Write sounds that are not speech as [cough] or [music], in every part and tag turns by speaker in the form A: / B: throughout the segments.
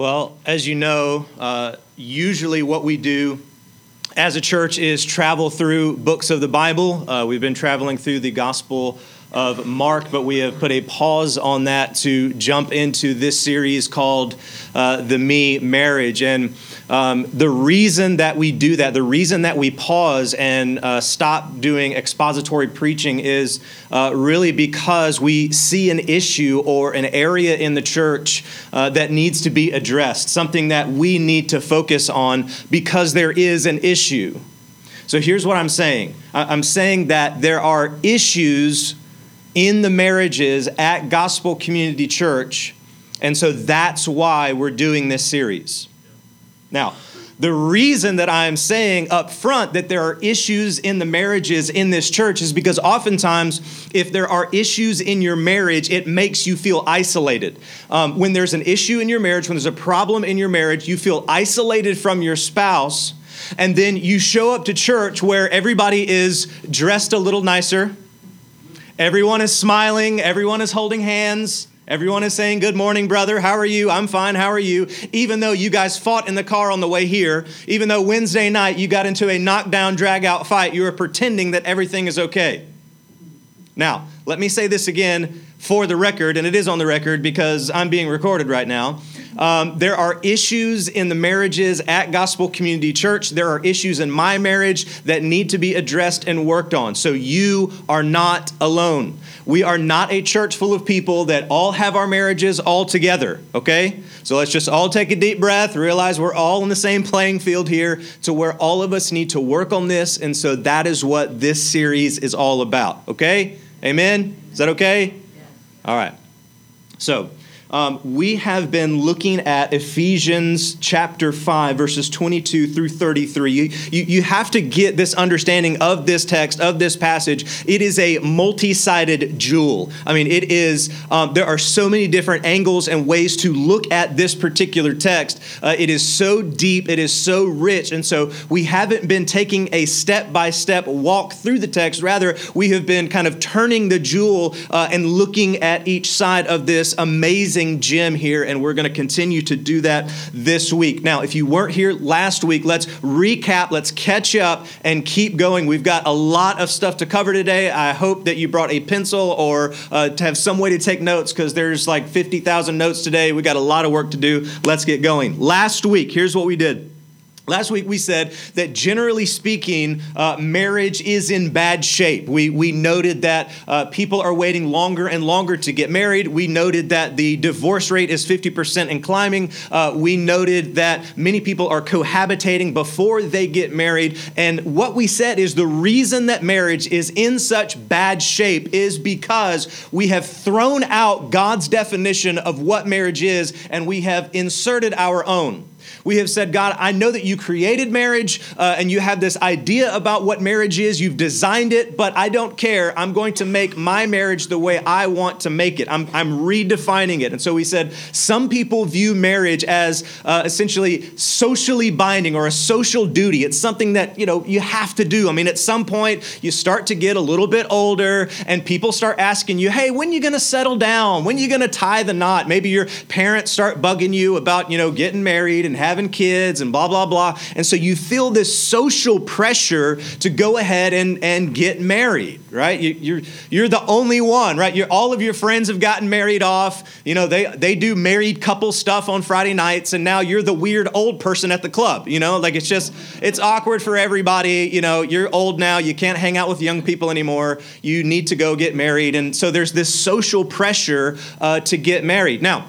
A: Well, as you know, uh, usually what we do as a church is travel through books of the Bible. Uh, we've been traveling through the Gospel of Mark, but we have put a pause on that to jump into this series called uh, The Me Marriage. And um, the reason that we do that, the reason that we pause and uh, stop doing expository preaching is uh, really because we see an issue or an area in the church uh, that needs to be addressed, something that we need to focus on because there is an issue. So here's what I'm saying I'm saying that there are issues in the marriages at Gospel Community Church, and so that's why we're doing this series. Now, the reason that I'm saying up front that there are issues in the marriages in this church is because oftentimes, if there are issues in your marriage, it makes you feel isolated. Um, when there's an issue in your marriage, when there's a problem in your marriage, you feel isolated from your spouse, and then you show up to church where everybody is dressed a little nicer, everyone is smiling, everyone is holding hands. Everyone is saying, Good morning, brother. How are you? I'm fine. How are you? Even though you guys fought in the car on the way here, even though Wednesday night you got into a knockdown, drag out fight, you are pretending that everything is okay. Now, let me say this again for the record, and it is on the record because I'm being recorded right now. Um, there are issues in the marriages at Gospel Community Church. There are issues in my marriage that need to be addressed and worked on. So you are not alone. We are not a church full of people that all have our marriages all together, okay? So let's just all take a deep breath, realize we're all in the same playing field here to where all of us need to work on this. And so that is what this series is all about, okay? Amen? Is that okay? All right. So, um, we have been looking at Ephesians chapter 5, verses 22 through 33. You, you, you, have to get this understanding of this text, of this passage. It is a multi sided jewel. I mean, it is, um, there are so many different angles and ways to look at this particular text. Uh, it is so deep, it is so rich. And so we haven't been taking a step by step walk through the text. Rather, we have been kind of turning the jewel uh, and looking at each side of this amazing amazing gem here, and we're going to continue to do that this week. Now, if you weren't here last week, let's recap, let's catch up, and keep going. We've got a lot of stuff to cover today. I hope that you brought a pencil or uh, to have some way to take notes because there's like 50,000 notes today. We got a lot of work to do. Let's get going. Last week, here's what we did. Last week we said that generally speaking, uh, marriage is in bad shape. We, we noted that uh, people are waiting longer and longer to get married. We noted that the divorce rate is 50% and climbing. Uh, we noted that many people are cohabitating before they get married. And what we said is the reason that marriage is in such bad shape is because we have thrown out God's definition of what marriage is and we have inserted our own. We have said, God, I know that you created marriage uh, and you have this idea about what marriage is. You've designed it, but I don't care. I'm going to make my marriage the way I want to make it. I'm, I'm redefining it. And so we said, some people view marriage as uh, essentially socially binding or a social duty. It's something that, you know, you have to do. I mean, at some point, you start to get a little bit older and people start asking you, hey, when are you going to settle down? When are you going to tie the knot? Maybe your parents start bugging you about, you know, getting married and having kids and blah, blah, blah. And so you feel this social pressure to go ahead and, and get married, right? You, you're, you're the only one, right? You're, all of your friends have gotten married off. You know, they, they do married couple stuff on Friday nights, and now you're the weird old person at the club, you know? Like it's just, it's awkward for everybody. You know, you're old now, you can't hang out with young people anymore. You need to go get married. And so there's this social pressure uh, to get married. Now,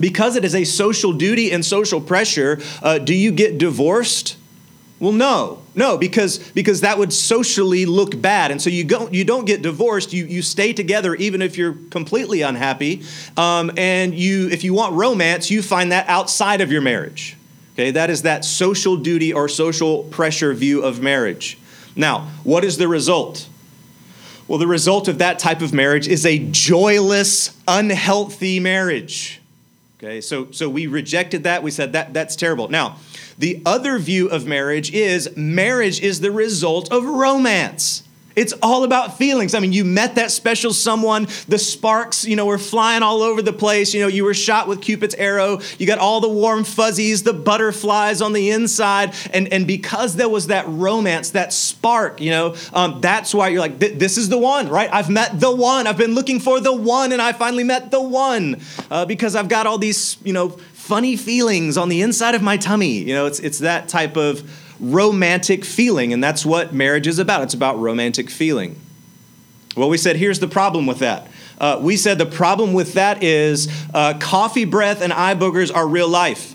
A: because it is a social duty and social pressure, uh, do you get divorced? Well, no, no, because because that would socially look bad, and so you don't you don't get divorced. You you stay together even if you're completely unhappy, um, and you if you want romance, you find that outside of your marriage. Okay, that is that social duty or social pressure view of marriage. Now, what is the result? Well, the result of that type of marriage is a joyless, unhealthy marriage. Okay, so so we rejected that. We said that that's terrible. Now, the other view of marriage is marriage is the result of romance. It's all about feelings. I mean, you met that special someone, the sparks, you know, were flying all over the place. You know, you were shot with Cupid's arrow. You got all the warm fuzzies, the butterflies on the inside. And, and because there was that romance, that spark, you know, um, that's why you're like, this is the one, right? I've met the one. I've been looking for the one, and I finally met the one uh, because I've got all these, you know, funny feelings on the inside of my tummy. You know, it's, it's that type of romantic feeling, and that's what marriage is about. It's about romantic feeling. Well, we said here's the problem with that. Uh, we said the problem with that is uh, coffee breath and eye boogers are real life.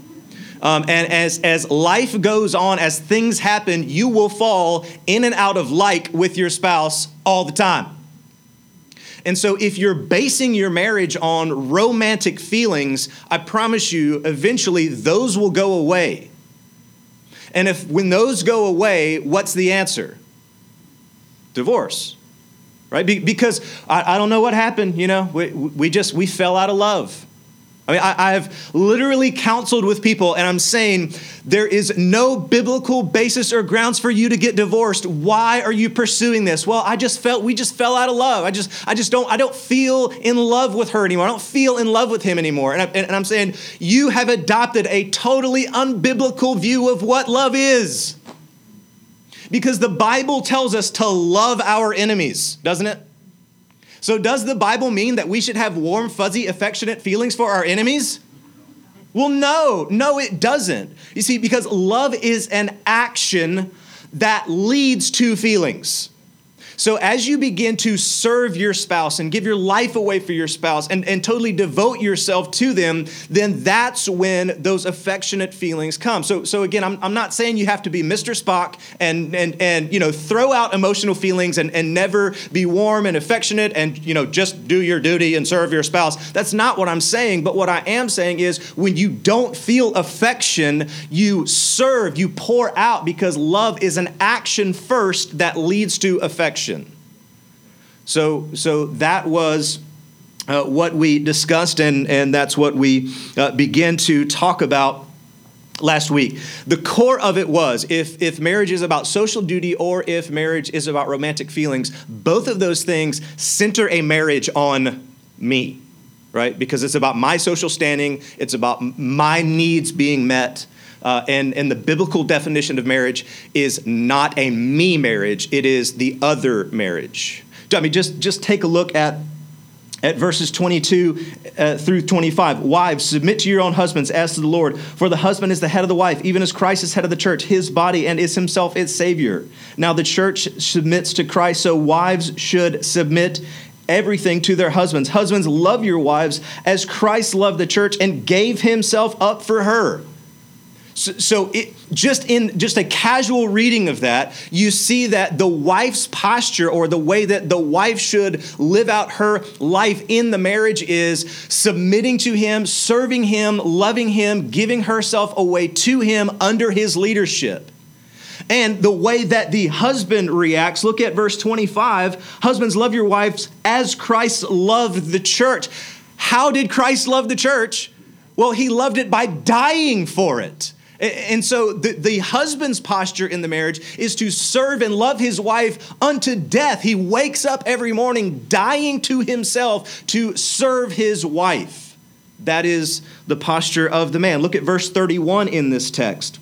A: Um, and as, as life goes on, as things happen, you will fall in and out of like with your spouse all the time. And so, if you're basing your marriage on romantic feelings, I promise you, eventually those will go away. And if when those go away, what's the answer? Divorce. Right? Be- because I, I don't know what happened, you know, we, we just, we fell out of love. I mean, I, have literally counseled with people, and I'm saying there is no biblical basis or grounds for you to get divorced. Why are you pursuing this? Well, I just felt we just fell out of love. I just, I just don't, I don't feel in love with her anymore. I don't feel in love with him anymore. And, I, and I'm saying you have adopted a totally unbiblical view of what love is, because the Bible tells us to love our enemies, doesn't it? So, does the Bible mean that we should have warm, fuzzy, affectionate feelings for our enemies? Well, no, no, it doesn't. You see, because love is an action that leads to feelings. So, as you begin to serve your spouse and give your life away for your spouse and, and totally devote yourself to them, then that's when those affectionate feelings come. So, so again, I'm, I'm not saying you have to be Mr. Spock and, and, and you know, throw out emotional feelings and, and never be warm and affectionate and you know, just do your duty and serve your spouse. That's not what I'm saying. But what I am saying is when you don't feel affection, you serve, you pour out because love is an action first that leads to affection. So, so that was uh, what we discussed, and, and that's what we uh, began to talk about last week. The core of it was if, if marriage is about social duty or if marriage is about romantic feelings, both of those things center a marriage on me, right? Because it's about my social standing, it's about my needs being met. Uh, and, and the biblical definition of marriage is not a me marriage, it is the other marriage. I mean, just, just take a look at, at verses 22 uh, through 25. Wives, submit to your own husbands as to the Lord, for the husband is the head of the wife, even as Christ is head of the church, his body, and is himself its Savior. Now the church submits to Christ, so wives should submit everything to their husbands. Husbands, love your wives as Christ loved the church and gave himself up for her so, so it, just in just a casual reading of that, you see that the wife's posture or the way that the wife should live out her life in the marriage is submitting to him, serving him, loving him, giving herself away to him under his leadership. And the way that the husband reacts, look at verse 25. Husbands, love your wives as Christ loved the church. How did Christ love the church? Well, he loved it by dying for it. And so the, the husband's posture in the marriage is to serve and love his wife unto death. He wakes up every morning dying to himself to serve his wife. That is the posture of the man. Look at verse 31 in this text.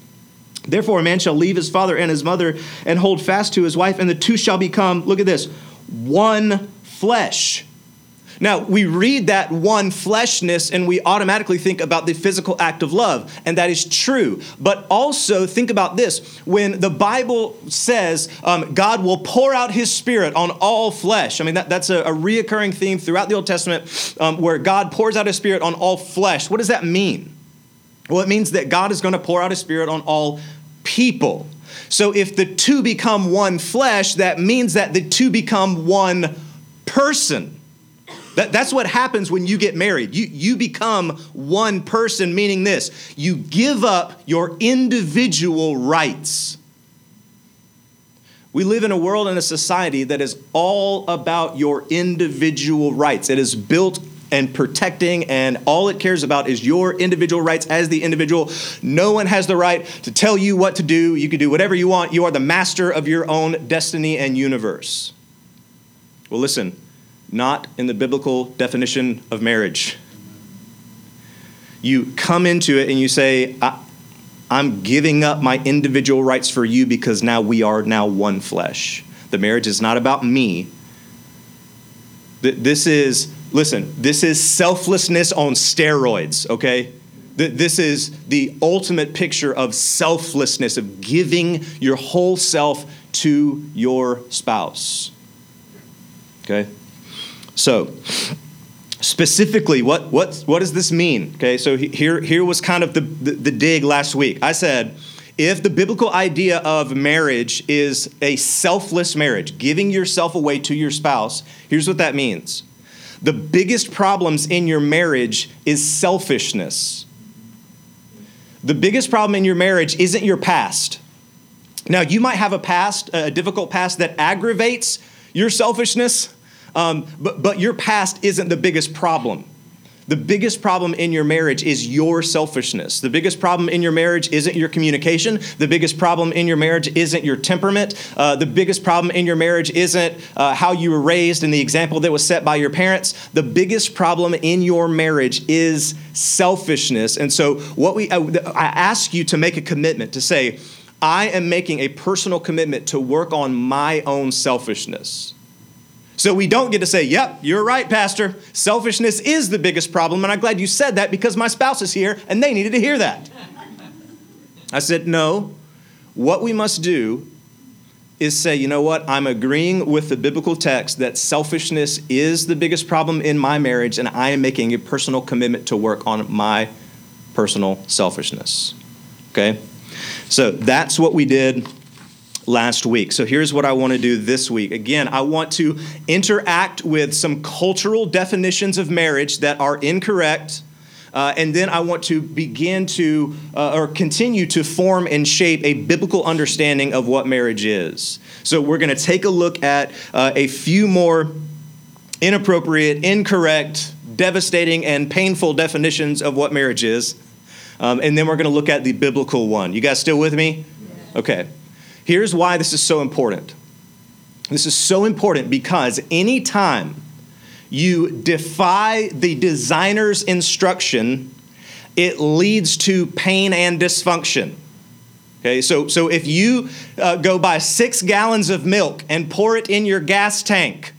A: Therefore, a man shall leave his father and his mother and hold fast to his wife, and the two shall become, look at this, one flesh. Now, we read that one fleshness and we automatically think about the physical act of love, and that is true. But also think about this when the Bible says um, God will pour out his spirit on all flesh, I mean, that, that's a, a reoccurring theme throughout the Old Testament um, where God pours out his spirit on all flesh. What does that mean? Well, it means that God is going to pour out his spirit on all people. So if the two become one flesh, that means that the two become one person. That, that's what happens when you get married. You, you become one person, meaning this you give up your individual rights. We live in a world and a society that is all about your individual rights. It is built and protecting, and all it cares about is your individual rights as the individual. No one has the right to tell you what to do. You can do whatever you want. You are the master of your own destiny and universe. Well, listen, not in the biblical definition of marriage. You come into it and you say, I'm giving up my individual rights for you because now we are now one flesh. The marriage is not about me. This is, listen, this is selflessness on steroids, okay? This is the ultimate picture of selflessness, of giving your whole self to your spouse. Okay? So, specifically, what, what, what does this mean? Okay, so here, here was kind of the, the, the dig last week. I said, if the biblical idea of marriage is a selfless marriage, giving yourself away to your spouse, here's what that means. The biggest problems in your marriage is selfishness. The biggest problem in your marriage isn't your past. Now, you might have a past, a difficult past that aggravates your selfishness, um, but, but your past isn't the biggest problem. The biggest problem in your marriage is your selfishness. The biggest problem in your marriage isn't your communication. The biggest problem in your marriage isn't your temperament. Uh, the biggest problem in your marriage isn't uh, how you were raised and the example that was set by your parents. The biggest problem in your marriage is selfishness. And so, what we, uh, I ask you to make a commitment to say, I am making a personal commitment to work on my own selfishness. So we don't get to say, yep, you're right, Pastor. Selfishness is the biggest problem. And I'm glad you said that because my spouse is here and they needed to hear that. I said, no. What we must do is say, you know what? I'm agreeing with the biblical text that selfishness is the biggest problem in my marriage, and I am making a personal commitment to work on my personal selfishness. Okay? So that's what we did last week. So here's what I want to do this week. Again, I want to interact with some cultural definitions of marriage that are incorrect. Uh, and then I want to begin to, uh, or continue to form and shape a biblical understanding of what marriage is. So we're going to take a look at uh, a few more inappropriate, incorrect, devastating, and painful definitions of what marriage is. Um, and then we're going to look at the biblical one. You guys still with me? Okay. Here's why this is so important. This is so important because anytime you defy the designer's instruction, it leads to pain and dysfunction. Okay, so, so if you uh, go buy six gallons of milk and pour it in your gas tank,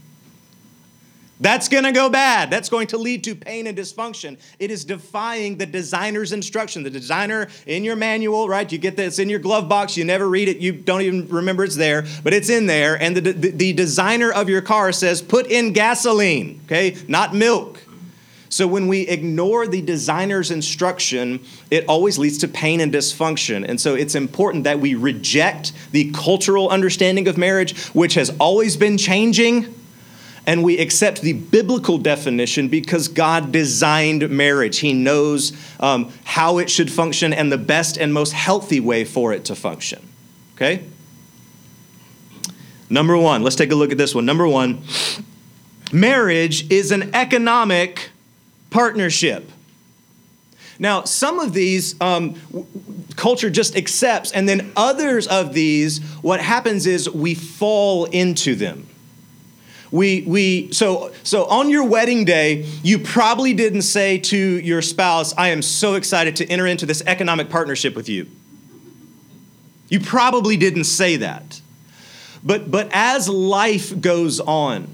A: that's going to go bad. That's going to lead to pain and dysfunction. It is defying the designer's instruction. The designer in your manual, right? You get this in your glove box. You never read it. You don't even remember it's there, but it's in there. And the, the, the designer of your car says, put in gasoline, okay? Not milk. So when we ignore the designer's instruction, it always leads to pain and dysfunction. And so it's important that we reject the cultural understanding of marriage, which has always been changing and we accept the biblical definition because God designed marriage. He knows um, how it should function and the best and most healthy way for it to function. Okay? Number one, let's take a look at this one. Number one, marriage is an economic partnership. Now, some of these um, culture just accepts, and then others of these, what happens is we fall into them we, we so so on your wedding day you probably didn't say to your spouse i am so excited to enter into this economic partnership with you. You probably didn't say that. But but as life goes on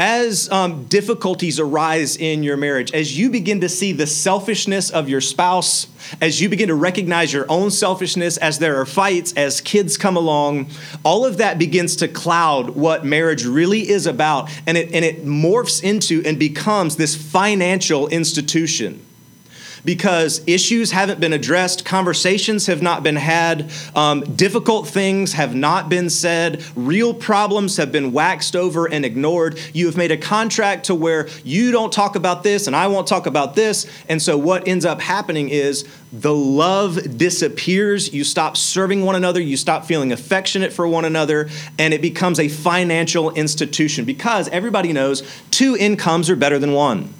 A: as um, difficulties arise in your marriage, as you begin to see the selfishness of your spouse, as you begin to recognize your own selfishness, as there are fights, as kids come along, all of that begins to cloud what marriage really is about. And it, and it morphs into and becomes this financial institution because issues haven't been addressed, conversations have not been had, um, difficult things have not been said, real problems have been waxed over and ignored. You have made a contract to where you don't talk about this and I won't talk about this. And so what ends up happening is the love disappears. You stop serving one another, you stop feeling affectionate for one another, and it becomes a financial institution because everybody knows two incomes are better than one.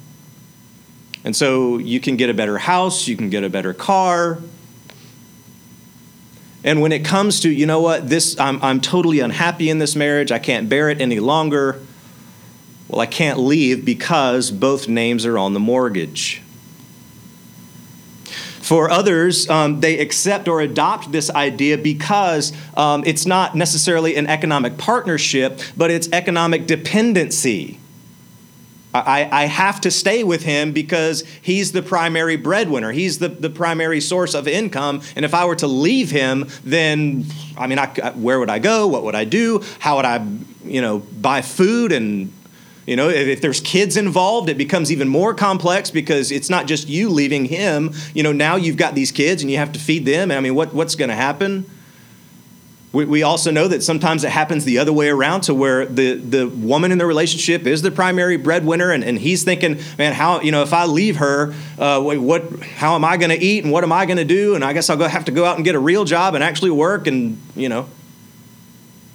A: And so you can get a better house, you can get a better car. And when it comes to, you know what, this I'm, I'm totally unhappy in this marriage, I can't bear it any longer. Well, I can't leave because both names are on the mortgage. For others, um, they accept or adopt this idea because um, it's not necessarily an economic partnership, but it's economic dependency. I, I have to stay with him because he's the primary breadwinner. He's the, the primary source of income. And if I were to leave him, then, I mean, I, where would I go? What would I do? How would I, you know, buy food and you know, if, if, there's kids involved, it becomes even more complex because it's not just you leaving him. You know, now you've got these kids and you have to feed them. I mean, what, what's going to happen? We, we also know that sometimes it happens the other way around to where the, the woman in the relationship is the primary breadwinner and, and he's thinking, man, how, you know, if I leave her, uh, what, how am I going to eat and what am I going to do? And I guess I'll go have to go out and get a real job and actually work and, you know,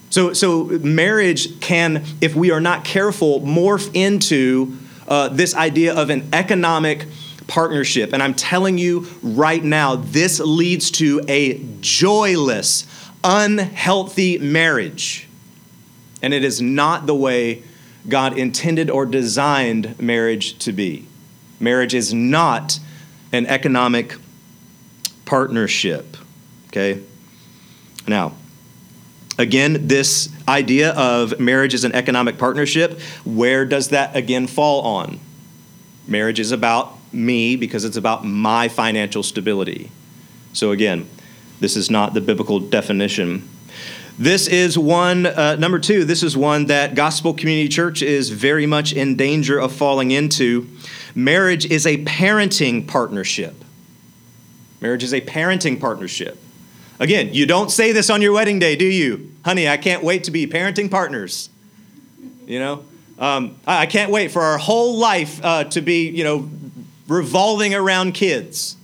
A: so, so marriage can, if we are not careful, morph into uh, this idea of an economic partnership. And I'm telling you right now, this leads to a joyless, unhealthy marriage. And it is not the way God intended or designed marriage to be. Marriage is not an economic partnership. Okay? Now, Again, this idea of marriage as an economic partnership, where does that again fall on? Marriage is about me because it's about my financial stability. So, again, this is not the biblical definition. This is one, uh, number two, this is one that Gospel Community Church is very much in danger of falling into. Marriage is a parenting partnership. Marriage is a parenting partnership. Again, you don't say this on your wedding day, do you? Honey, I can't wait to be parenting partners. You know, um, I can't wait for our whole life uh, to be, you know, revolving around kids.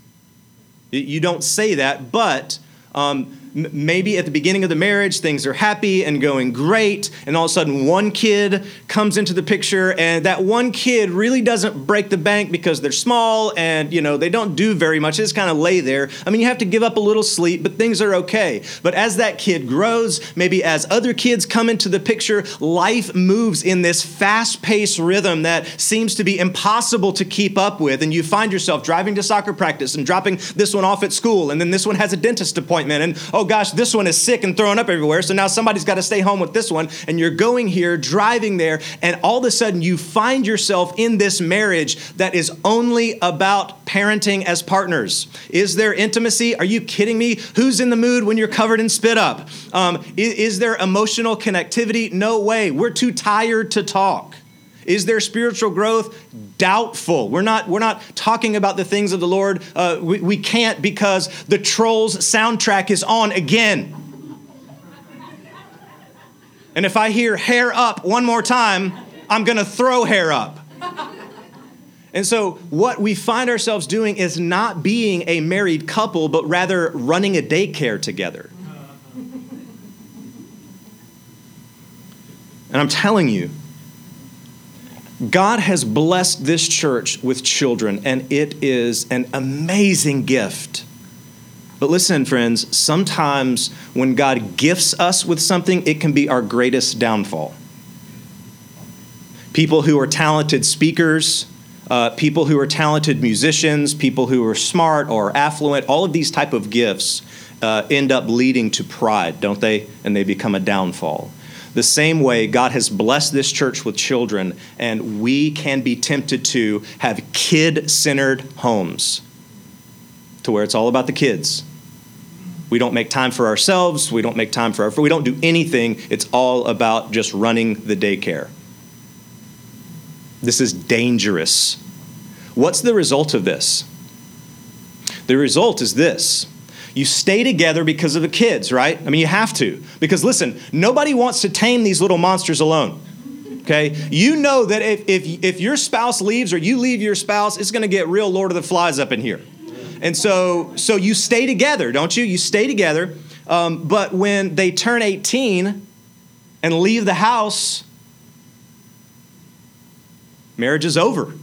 A: You don't say that, but um, maybe at the beginning of the marriage things are happy and going great and all of a sudden one kid comes into the picture and that one kid really doesn't break the bank because they're small and you know they don't do very much. They just kind of lay there. I mean you have to give up a little sleep but things are okay. But as that kid grows maybe as other kids come into the picture life moves in this fast-paced rhythm that seems to be impossible to keep up with and you find yourself driving to soccer practice and dropping this one off at school and then this one has a dentist appointment and oh oh gosh, this one is sick and throwing up everywhere. So now somebody's got to stay home with this one. And you're going here, driving there, and all of a sudden you find yourself in this marriage that is only about parenting as partners. Is there intimacy? Are you kidding me? Who's in the mood when you're covered in spit up? Um, is, is there emotional connectivity? No way. We're too tired to talk. Is there spiritual growth? Doubtful. We're not, we're not talking about the things of the Lord. Uh, we, we can't because the Trolls soundtrack is on again. And if I hear hair up one more time, I'm going to throw hair up. And so, what we find ourselves doing is not being a married couple, but rather running a daycare together. And I'm telling you, God has blessed this church with children, and it is an amazing gift. But listen, friends, sometimes when God gifts us with something, it can be our greatest downfall. People who are talented speakers, uh, people who are talented musicians, people who are smart or affluent, all of these type of gifts uh, end up leading to pride, don't they? And they become a downfall. The same way, God has blessed this church with children, and we can be tempted to have kid centered homes to where it's all about the kids. We don't make time for ourselves, we don't make time for our, we don't do anything. It's all about just running the daycare. This is dangerous. What's the result of this? The result is this you stay together because of the kids, right? I mean, you have to. Because listen, nobody wants to tame these little monsters alone. Okay? You know that if, if, if your spouse leaves or you leave your spouse, it's going to get real Lord of the Flies up in here. And so, so you stay together, don't you? You stay together. Um, but when they turn 18 and leave the house, marriage is over.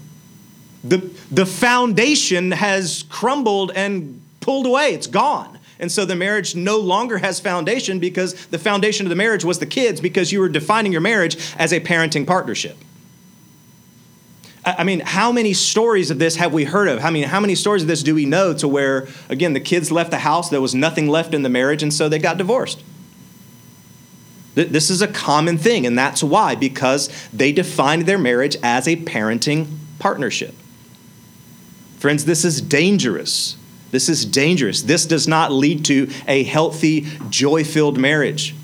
A: The, the foundation has crumbled and pulled away, it's gone. And so the marriage no longer has foundation because the foundation of the marriage was the kids because you were defining your marriage as a parenting partnership. I mean, how many stories of this have we heard of? I mean, how many stories of this do we know to where, again, the kids left the house, there was nothing left in the marriage, and so they got divorced? This is a common thing, and that's why, because they defined their marriage as a parenting partnership. Friends, this is dangerous. This is dangerous. This does not lead to a healthy, joy filled marriage.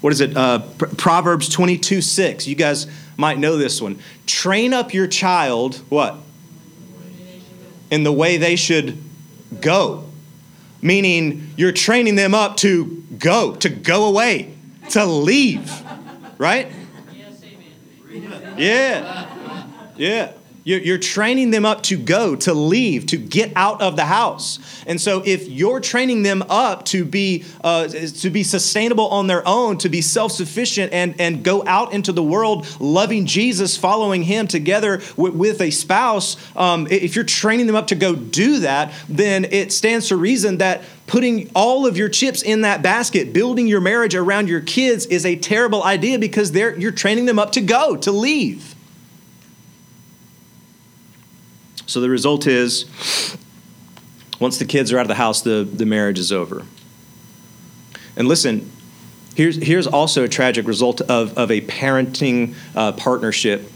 A: What is it? Uh, Proverbs 22 6. You guys might know this one. Train up your child, what? In the way they should go. Meaning you're training them up to go, to go away, to leave. Right? Yes, amen. Yeah. Yeah. You're training them up to go, to leave, to get out of the house. And so, if you're training them up to be uh, to be sustainable on their own, to be self-sufficient, and and go out into the world loving Jesus, following Him together with, with a spouse, um, if you're training them up to go do that, then it stands to reason that putting all of your chips in that basket, building your marriage around your kids, is a terrible idea because they're you're training them up to go, to leave. So the result is once the kids are out of the house, the, the marriage is over. And listen, here's, here's also a tragic result of, of a parenting uh, partnership.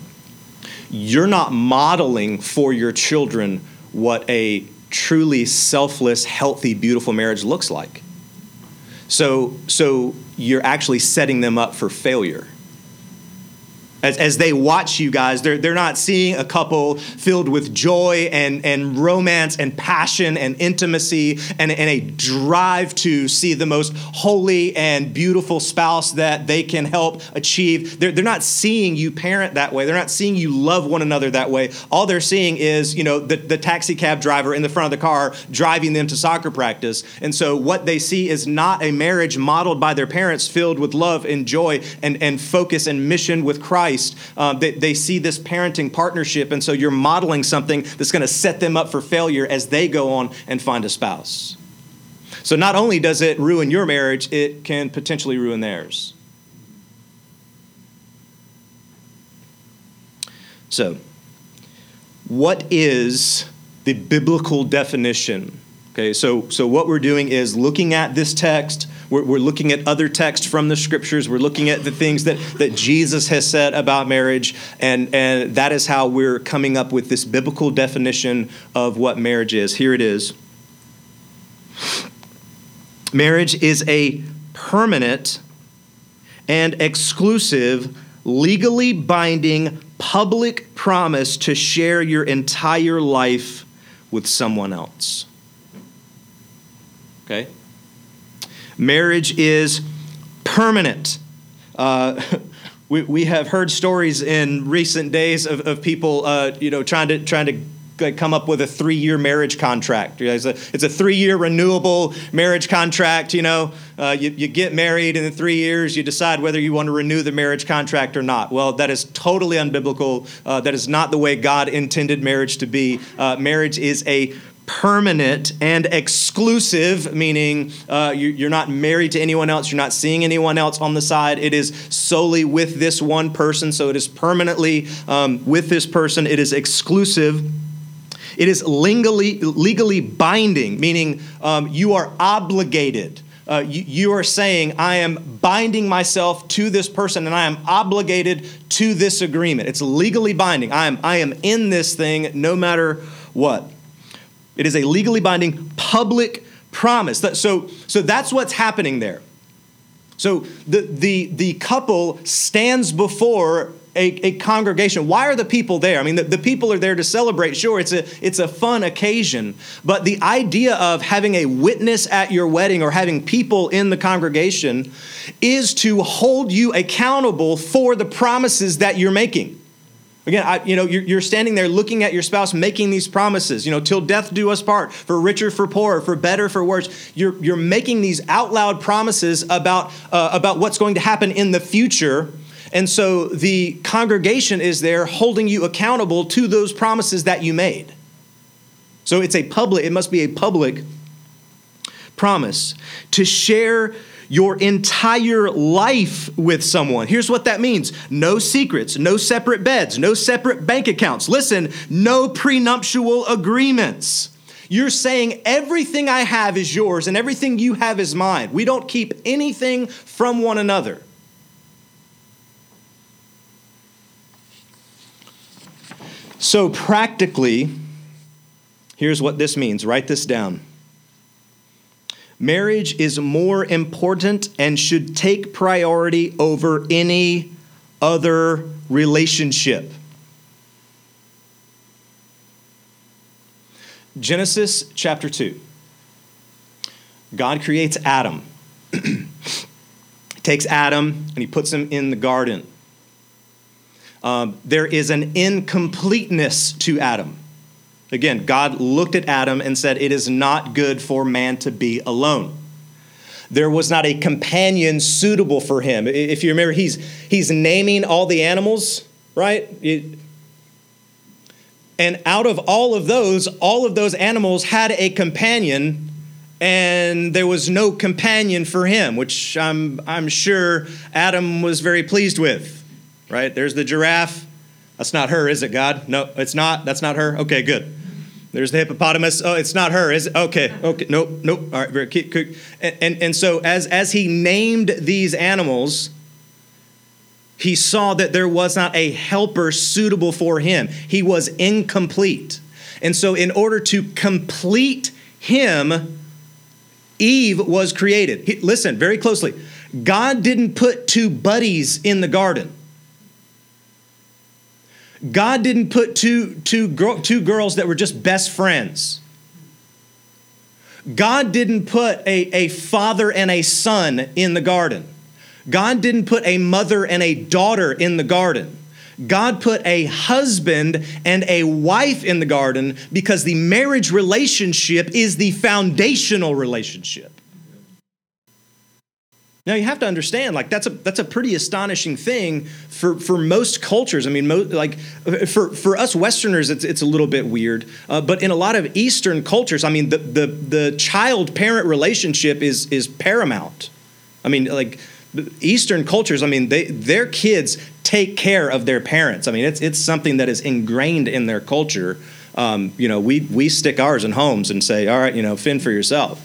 A: You're not modeling for your children what a truly selfless, healthy, beautiful marriage looks like. So, so you're actually setting them up for failure. As, as they watch you guys, they're, they're not seeing a couple filled with joy and, and romance and passion and intimacy and, and a drive to see the most holy and beautiful spouse that they can help achieve. They're, they're not seeing you parent that way. They're not seeing you love one another that way. All they're seeing is, you know, the, the taxi cab driver in the front of the car driving them to soccer practice. And so what they see is not a marriage modeled by their parents filled with love and joy and, and focus and mission with Christ Christ, uh, they, they see this parenting partnership, and so you're modeling something that's going to set them up for failure as they go on and find a spouse. So not only does it ruin your marriage, it can potentially ruin theirs. So, what is the biblical definition? Okay, so, so what we're doing is looking at this text, we're, we're looking at other texts from the scriptures. We're looking at the things that, that Jesus has said about marriage. And, and that is how we're coming up with this biblical definition of what marriage is. Here it is Marriage is a permanent and exclusive, legally binding public promise to share your entire life with someone else. Okay? Marriage is permanent. Uh, [laughs] we, we have heard stories in recent days of, of people, uh, you know, trying to trying to come up with a three-year marriage contract. It's a, it's a three-year renewable marriage contract. You know, uh, you, you get married, and in three years you decide whether you want to renew the marriage contract or not. Well, that is totally unbiblical. Uh, that is not the way God intended marriage to be. Uh, marriage is a permanent and exclusive, meaning uh, you, are not married to anyone else, you're not seeing anyone else on the side. It is solely with this one person, so it is permanently um, with this person. It is exclusive. It is legally, legally binding, meaning um, you are obligated. Uh, you, you, are saying, I am binding myself to this person and I am obligated to this agreement. It's legally binding. I am, I am in this thing no matter what. It is a legally binding public promise. So, so that's what's happening there. So the, the, the couple stands before a, a, congregation. Why are the people there? I mean, the, the people are there to celebrate. Sure, it's a, it's a fun occasion. But the idea of having a witness at your wedding or having people in the congregation is to hold you accountable for the promises that you're making. Again, I, you know, you're, you're, standing there looking at your spouse making these promises, you know, till death do us part, for richer, for poorer, for better, for worse. You're, you're making these out loud promises about, uh, about what's going to happen in the future. And so the congregation is there holding you accountable to those promises that you made. So it's a public, it must be a public promise to share your entire life with someone. Here's what that means no secrets, no separate beds, no separate bank accounts. Listen, no prenuptial agreements. You're saying everything I have is yours and everything you have is mine. We don't keep anything from one another. So, practically, here's what this means write this down. Marriage is more important and should take priority over any other relationship. Genesis chapter 2. God creates Adam. [clears throat] takes Adam and he puts him in the garden. Um, there is an incompleteness to Adam. Again, God looked at Adam and said, It is not good for man to be alone. There was not a companion suitable for him. If you remember, he's, he's naming all the animals, right? It, and out of all of those, all of those animals had a companion, and there was no companion for him, which I'm, I'm sure Adam was very pleased with, right? There's the giraffe. That's not her, is it, God? No, it's not. That's not her. Okay, good. There's the hippopotamus. Oh, it's not her, is it? Okay, okay, nope, nope. All right, very keep, keep. And, and, and so as, as he named these animals, he saw that there was not a helper suitable for him. He was incomplete. And so, in order to complete him, Eve was created. He, listen very closely. God didn't put two buddies in the garden. God didn't put two, two, two girls that were just best friends. God didn't put a, a father and a son in the garden. God didn't put a mother and a daughter in the garden. God put a husband and a wife in the garden because the marriage relationship is the foundational relationship. Now you have to understand, like that's a that's a pretty astonishing thing for for most cultures. I mean, mo- like for for us Westerners, it's it's a little bit weird, uh, but in a lot of Eastern cultures, I mean, the the the child parent relationship is is paramount. I mean, like Eastern cultures, I mean, they their kids take care of their parents. I mean, it's it's something that is ingrained in their culture. Um, you know, we we stick ours in homes and say, all right, you know, fend for yourself.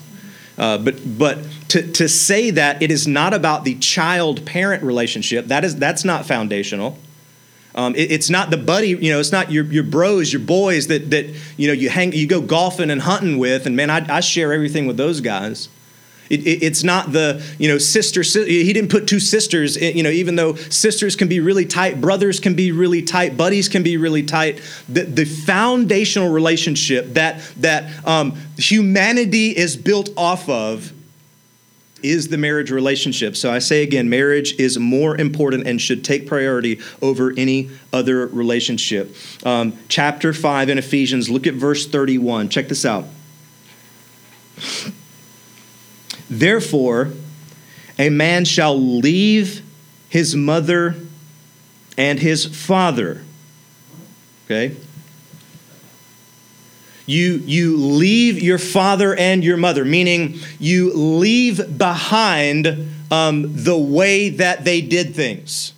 A: Uh, but but to, to say that it is not about the child parent relationship that is that's not foundational. Um, it, it's not the buddy, you know, it's not your, your bros, your boys that that you know you hang you go golfing and hunting with, and man, I, I share everything with those guys. It, it, it's not the you know sister. He didn't put two sisters. You know, even though sisters can be really tight, brothers can be really tight, buddies can be really tight. The, the foundational relationship that that um, humanity is built off of is the marriage relationship. So I say again, marriage is more important and should take priority over any other relationship. Um, chapter five in Ephesians. Look at verse thirty-one. Check this out. Therefore, a man shall leave his mother and his father. Okay? You, you leave your father and your mother, meaning you leave behind um, the way that they did things.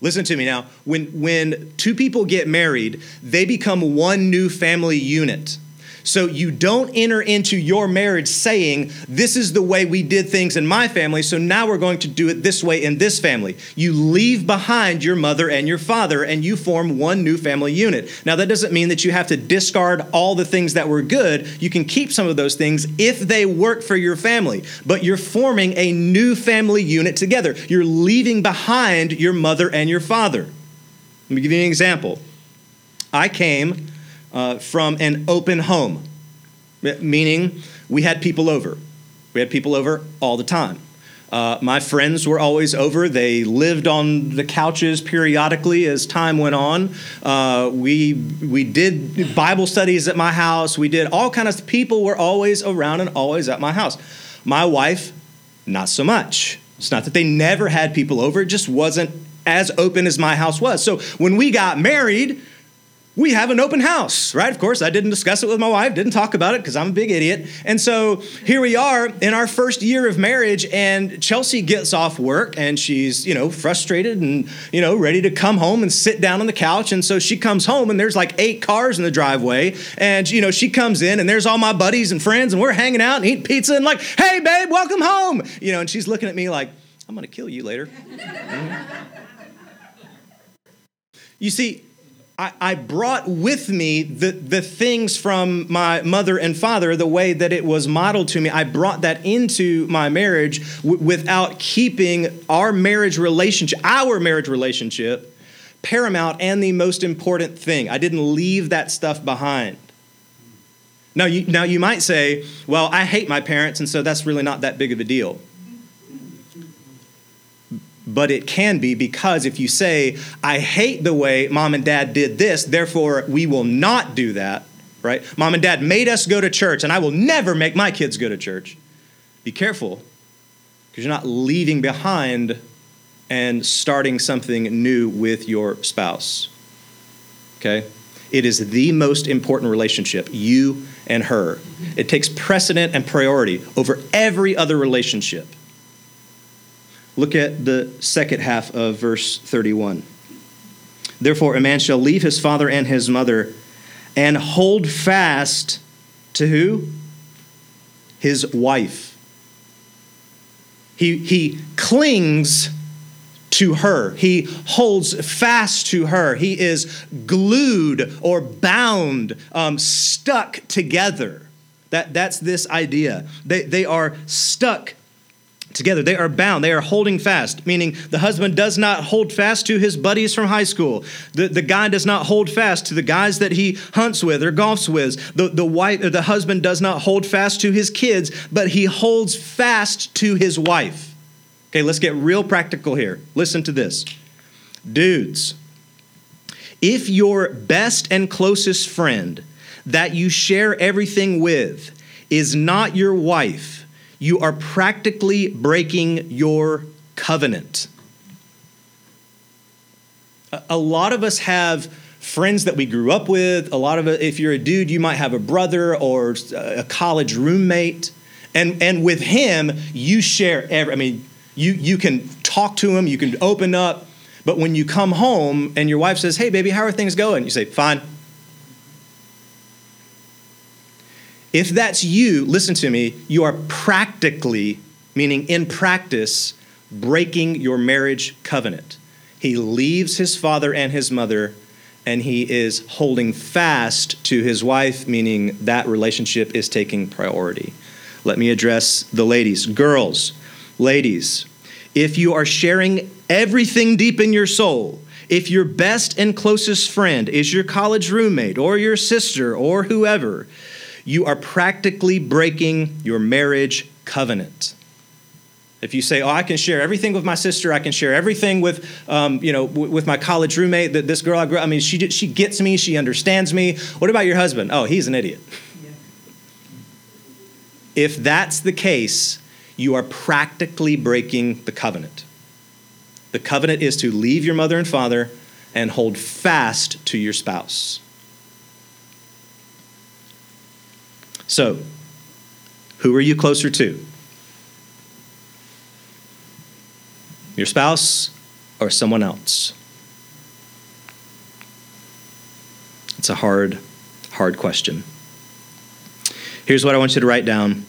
A: Listen to me now. When, when two people get married, they become one new family unit. So you don't enter into your marriage saying, This is the way we did things in my family, so now we're going to do it this way in this family. You leave behind your mother and your father and you form one new family unit. Now, that doesn't mean that you have to discard all the things that were good. You can keep some of those things if they work for your family, but you're forming a new family unit together. You're leaving behind your mother and your father. Let me give you an example. I came uh, from an open home, meaning we had people over. We had people over all the time. Uh, my friends were always over. They lived on the couches periodically as time went on. Uh, we we did Bible studies at my house. We did all kinds of people were always around and always at my house. My wife, not so much. It's not that they never had people over. It just wasn't as open as my house was. So when we got married, we have an open house, right? Of course, I didn't discuss it with my wife, didn't talk about it because I'm a big idiot. And so here we are in our first year of marriage, and Chelsea gets off work and she's, you know, frustrated and, you know, ready to come home and sit down on the couch. And so she comes home and there's like eight cars in the driveway. And, you know, she comes in and there's all my buddies and friends, and we're hanging out and eating pizza and like, hey, babe, welcome home. You know, and she's looking at me like, I'm going to kill you later. [laughs] you see, I, brought with me the, the things from my mother and father, the way that it was modeled to me. I brought that into my marriage w- without keeping our marriage relationship, our marriage relationship, paramount and the most important thing. I didn't leave that stuff behind. Now you, now, you might say, well, I hate my parents, and so that's really not that big of a deal but it can be because if you say, I hate the way mom and dad did this, therefore we will not do that, right? Mom and dad made us go to church, and I will never make my kids go to church. Be careful, because you're not leaving behind and starting something new with your spouse. Okay? It is the most important relationship, you and her. It takes precedent and priority over every other relationship. Look at the second half of verse 31. Therefore, a man shall leave his father and his mother and hold fast to who? His wife. He, he clings to her. He holds fast to her. He is glued or bound, um, stuck together. That, that's this idea. They, they are stuck together. They are bound. They are holding fast, meaning the husband does not hold fast to his buddies from high school. The, the guy does not hold fast to the guys that he hunts with or golfs with. The, the, wife, the husband does not hold fast to his kids, but he holds fast to his wife. Okay, let's get real practical here. Listen to this. Dudes, if your best and closest friend that you share everything with is not your wife, you are practically breaking your covenant. A lot of us have friends that we grew up with. A lot of if you're a dude, you might have a brother or a college roommate. And, and with him, you share every, I mean, you, you can talk to him, you can open up. But when you come home and your wife says, Hey, baby, how are things going? You say, Fine. If that's you, listen to me, you are practically, meaning in practice, breaking your marriage covenant. He leaves his father and his mother, and he is holding fast to his wife, meaning that relationship is taking priority. Let me address the ladies. Girls, ladies, if you are sharing everything deep in your soul, if your best and closest friend is your college roommate or your sister or whoever, you are practically breaking your marriage covenant. If you say, "Oh, I can share everything with my sister. I can share everything with, um, you know, w- with my college roommate. That this girl I grew. I mean, she she gets me. She understands me. What about your husband? Oh, he's an idiot. Yeah. If that's the case, you are practically breaking the covenant. The covenant is to leave your mother and father and hold fast to your spouse. So, who are you closer to? Your spouse or someone else? It's a hard, hard question. Here's what I want you to write down.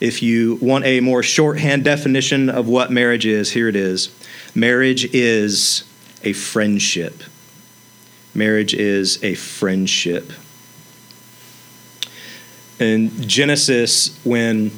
A: If you want a more shorthand definition of what marriage is, here it is. Marriage is a friendship. Marriage is a friendship in Genesis when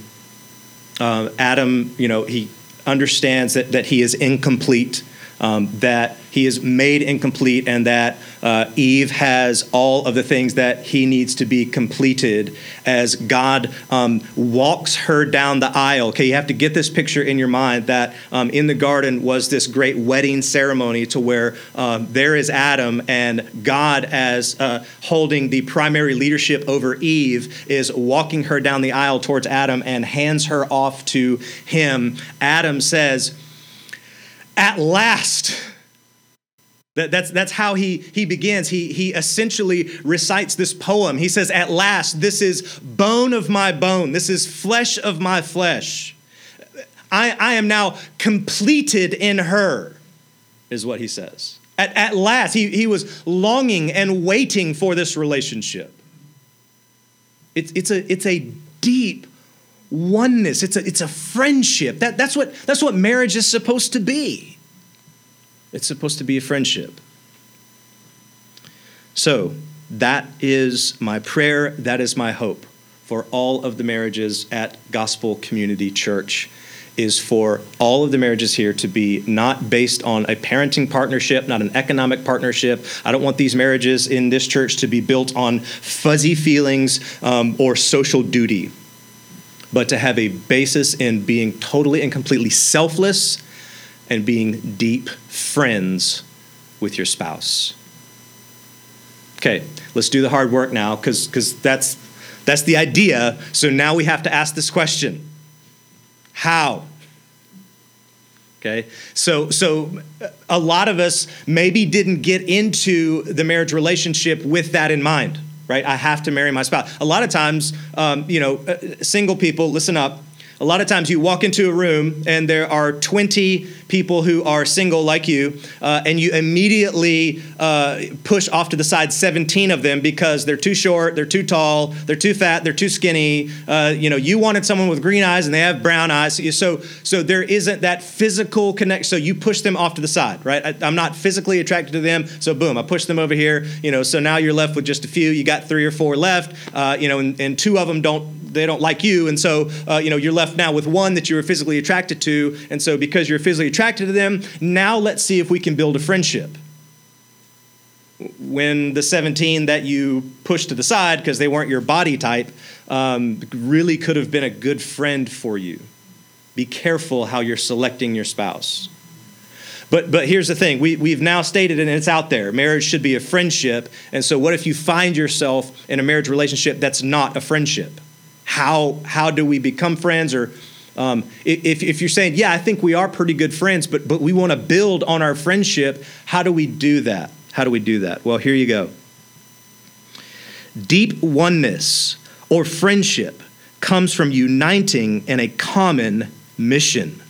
A: uh, Adam, you know, he understands that, that he is incomplete, um, that he is made incomplete and that uh, Eve has all of the things that he needs to be completed as God um, walks her down the aisle. Okay, you have to get this picture in your mind that um, in the garden was this great wedding ceremony to where um, there is Adam and God, as uh, holding the primary leadership over Eve, is walking her down the aisle towards Adam and hands her off to him. Adam says, At last, That, that's, that's how he, he begins. He, he essentially recites this poem. He says, At last, this is bone of my bone, this is flesh of my flesh. I, I am now completed in her, is what he says. At, at last, he, he was longing and waiting for this relationship. It's, it's, a, it's a deep oneness, it's a, it's a friendship. That, that's, what, that's what marriage is supposed to be. It's supposed to be a friendship. So, that is my prayer, that is my hope for all of the marriages at Gospel Community Church is for all of the marriages here to be not based on a parenting partnership, not an economic partnership. I don't want these marriages in this church to be built on fuzzy feelings um, or social duty, but to have a basis in being totally and completely selfless and being deep friends with your spouse. Okay, let's do the hard work now because that's, that's the idea. So now we have to ask this question How? Okay, so so a lot of us maybe didn't get into the marriage relationship with that in mind, right? I have to marry my spouse. A lot of times, um, you know, uh, single people, listen up. A lot of times you walk into a room and there are 20 people who are single like you, uh, and you immediately uh, push off to the side 17 of them because they're too short, they're too tall, they're too fat, they're too skinny. Uh, you know, you wanted someone with green eyes and they have brown eyes. So, so there isn't that physical connection. So you push them off to the side, right? I, am not physically attracted to them, so boom, I push them over here. You know, so now you're left with just a few. You got three or four left. Uh, you know, and, and two of them don't they don't like you, and so uh, you know you're left now with one that you were physically attracted to, and so because you're physically attracted to them, now let's see if we can build a friendship. When the 17 that you pushed to the side because they weren't your body type um, really could have been a good friend for you. Be careful how you're selecting your spouse. But, but here's the thing we, we've now stated, and it's out there marriage should be a friendship. And so, what if you find yourself in a marriage relationship that's not a friendship? How how do we become friends? Or um, if, if you're saying yeah i think we are pretty good friends but but we want to build on our friendship how do we do that? How do we do that? Well here you go. Deep oneness or friendship comes from uniting in a common mission.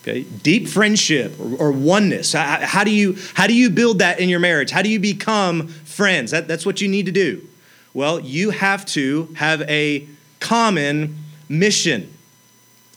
A: Okay deep friendship or, or oneness. How, how, do you how do you build that in your marriage? How do you become friends? That, that's what you need to do well, you have to have a common mission.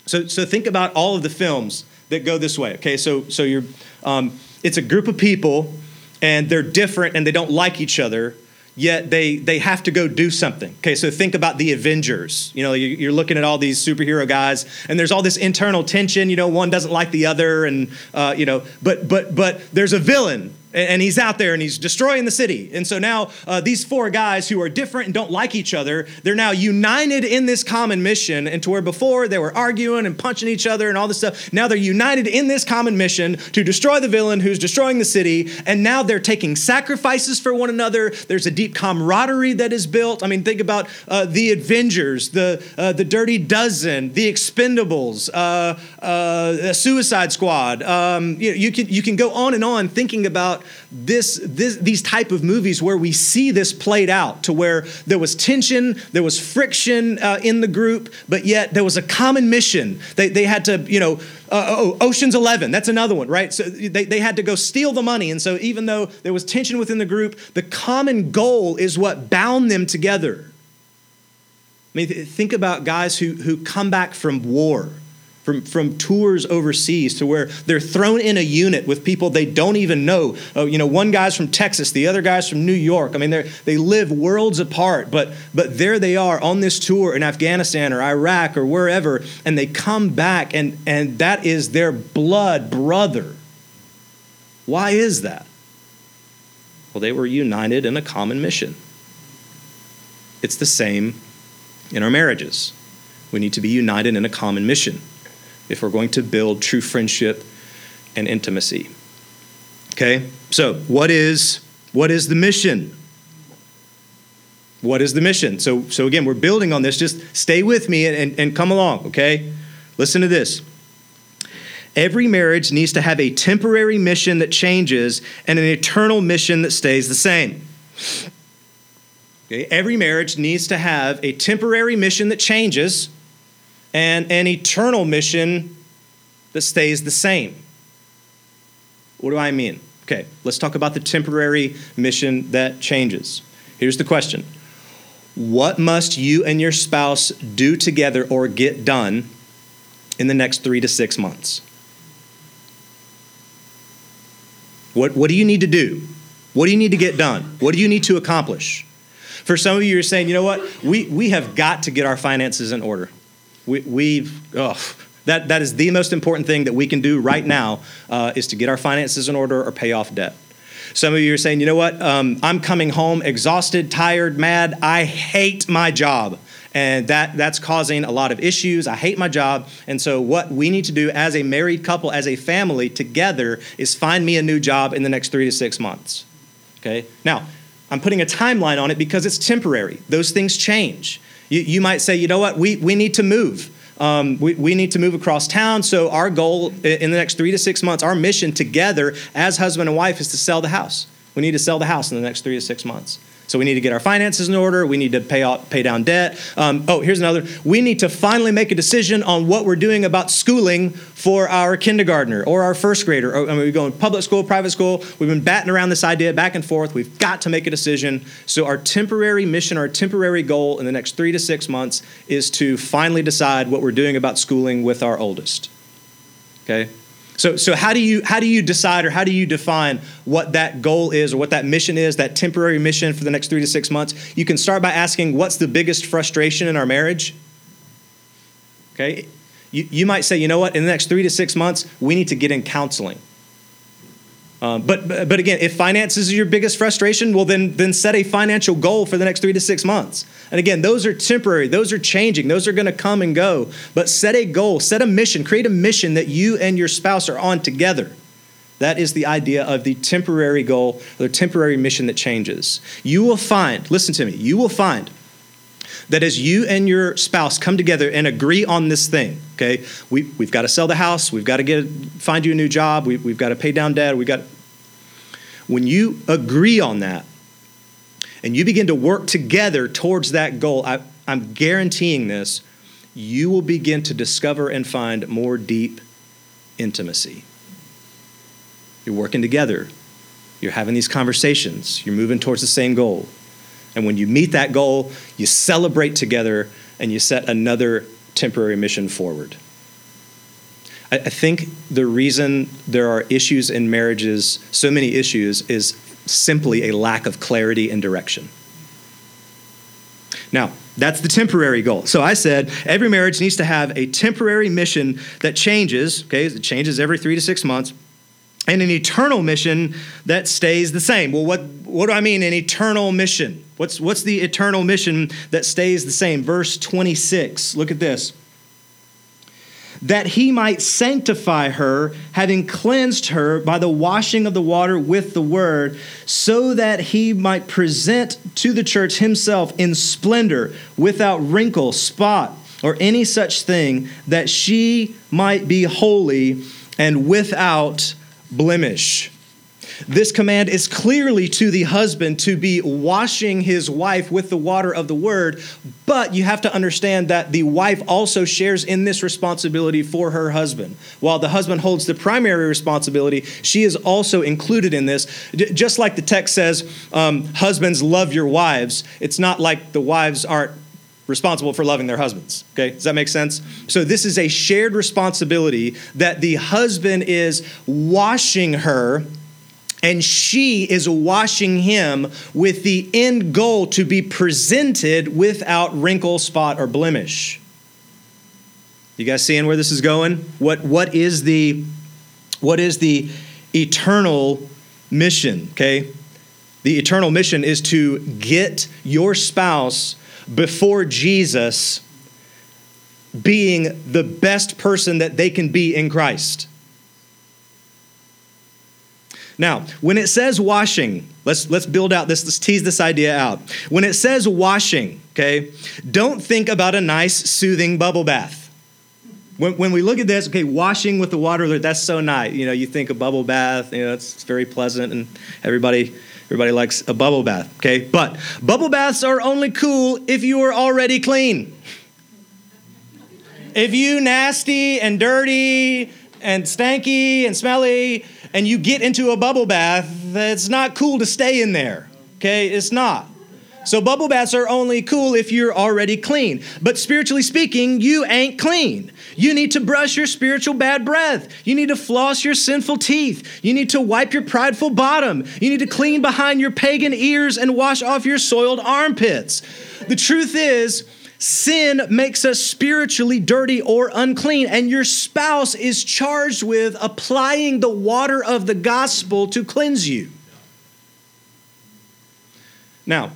A: So, so think about all of the films that go this way. Okay, so so you're um, it's a group of people and they're different and they don't like each other yet they they have to go do something okay so think about the avengers you know you're looking at all these superhero guys and there's all this internal tension you know one doesn't like the other and uh, you know but but but there's a villain and he's out there and he's destroying the city. And so now uh, these four guys who are different and don't like each other, they're now united in this common mission. And to where before they were arguing and punching each other and all this stuff, now they're united in this common mission to destroy the villain who's destroying the city. And now they're taking sacrifices for one another. There's a deep camaraderie that is built. I mean, think about uh, the Avengers, the uh, the Dirty Dozen, the Expendables, uh, uh, Suicide Squad. Um, you, you can you can go on and on thinking about this, this, these type of movies where we see this played out to where there was tension, there was friction uh, in the group, but yet there was a common mission. They, they had to, you know, uh, oh, Ocean's 11, that's another one, right? So they, they had to go steal the money. And so even though there was tension within the group, the common goal is what bound them together. I mean, think about guys who, who come back from war from, from tours overseas to where they're thrown in a unit with people they don't even know. Oh, you know, one guy's from Texas, the other guy's from New York. I mean, they they live worlds apart, but but there they are on this tour in Afghanistan or Iraq or wherever, and they come back, and and that is their blood brother. Why is that? Well, they were united in a common mission. It's the same in our marriages. We need to be united in a common mission if we're going to build true friendship and intimacy. Okay? So, what is what is the mission? What is the mission? So, so again, we're building on this. Just stay with me and, and, and come along, okay? Listen to this. every marriage needs to have a temporary mission that changes and an eternal mission that stays the same. Okay? Every marriage needs to have a temporary mission that changes and an eternal mission that stays the same. What do I mean? Okay, let's talk about the temporary mission that changes. Here's the question What must you and your spouse do together or get done in the next three to six months? What, what do you need to do? What do you need to get done? What do you need to accomplish? For some of you, you're saying, you know what? We, we have got to get our finances in order. We, we've, oh, that, that is the most important thing that we can do right now uh, is to get our finances in order or pay off debt. Some of you are saying, you know what? Um, I'm coming home exhausted, tired, mad. I hate my job. And that, that's causing a lot of issues. I hate my job. And so, what we need to do as a married couple, as a family together, is find me a new job in the next three to six months. Okay? Now, I'm putting a timeline on it because it's temporary. Those things change. You, you might say, you know what? We, we need to move. Um, we, we need to move across town. So, our goal in the next three to six months, our mission together as husband and wife is to sell the house. We need to sell the house in the next three to six months. So we need to get our finances in order. We need to pay out, pay down debt. Um, oh, here's another. We need to finally make a decision on what we're doing about schooling for our kindergartner or our first grader. Or, I mean, we go in public school, private school. We've been batting around this idea back and forth. We've got to make a decision. So our temporary mission, our temporary goal in the next three to six months is to finally decide what we're doing about schooling with our oldest. Okay. So, so how, do you, how do you decide or how do you define what that goal is or what that mission is, that temporary mission for the next three to six months? You can start by asking, what's the biggest frustration in our marriage? Okay? You, you might say, you know what, in the next three to six months, we need to get in counseling. Um, but, but again, if finances is your biggest frustration, well, then, then set a financial goal for the next three to six months. And again, those are temporary, those are changing, those are going to come and go. But set a goal, set a mission, create a mission that you and your spouse are on together. That is the idea of the temporary goal, the temporary mission that changes. You will find, listen to me, you will find that as you and your spouse come together and agree on this thing, okay, we, we've got to sell the house, we've got to get find you a new job, we, we've got to pay down debt, we've got. When you agree on that, and you begin to work together towards that goal, I, I'm guaranteeing this, you will begin to discover and find more deep intimacy. You're working together, you're having these conversations, you're moving towards the same goal. And when you meet that goal, you celebrate together and you set another temporary mission forward. I, I think the reason there are issues in marriages, so many issues, is simply a lack of clarity and direction. Now, that's the temporary goal. So I said every marriage needs to have a temporary mission that changes, okay? It changes every three to six months, and an eternal mission that stays the same. Well, what, what do I mean, an eternal mission? What's, what's the eternal mission that stays the same? Verse 26, look at this that he might sanctify her, having cleansed her by the washing of the water with the word, so that he might present to the church himself in splendor, without wrinkle, spot, or any such thing, that she might be holy and without blemish. This command is clearly to the husband to be washing his wife with the water of the word, but you have to understand that the wife also shares in this responsibility for her husband. While the husband holds the primary responsibility, she is also included in this. Just like the text says, um, husbands love your wives, it's not like the wives aren't responsible for loving their husbands. Okay, does that make sense? So, this is a shared responsibility that the husband is washing her and she is washing him with the end goal to be presented without wrinkle, spot, or blemish. You guys seeing where this is going? What, what, is, the, what is the eternal mission? Okay? The eternal mission is to get your spouse before Jesus being the best person that they can be in Christ. Now, when it says washing, let's, let's build out this, let's tease this idea out. When it says washing, okay, don't think about a nice, soothing bubble bath. when, when we look at this, okay, washing with the water, that's so nice. You know, you think a bubble bath, you know, it's, it's very pleasant and everybody everybody likes a bubble bath, okay? But bubble baths are only cool if you are already clean. If you nasty and dirty and stanky and smelly and you get into a bubble bath, it's not cool to stay in there. Okay? It's not. So bubble baths are only cool if you're already clean. But spiritually speaking, you ain't clean. You need to brush your spiritual bad breath. You need to floss your sinful teeth. You need to wipe your prideful bottom. You need to clean behind your pagan ears and wash off your soiled armpits. The truth is, sin makes us spiritually dirty or unclean, and your spouse is charged with applying the water of the gospel to cleanse you. Now,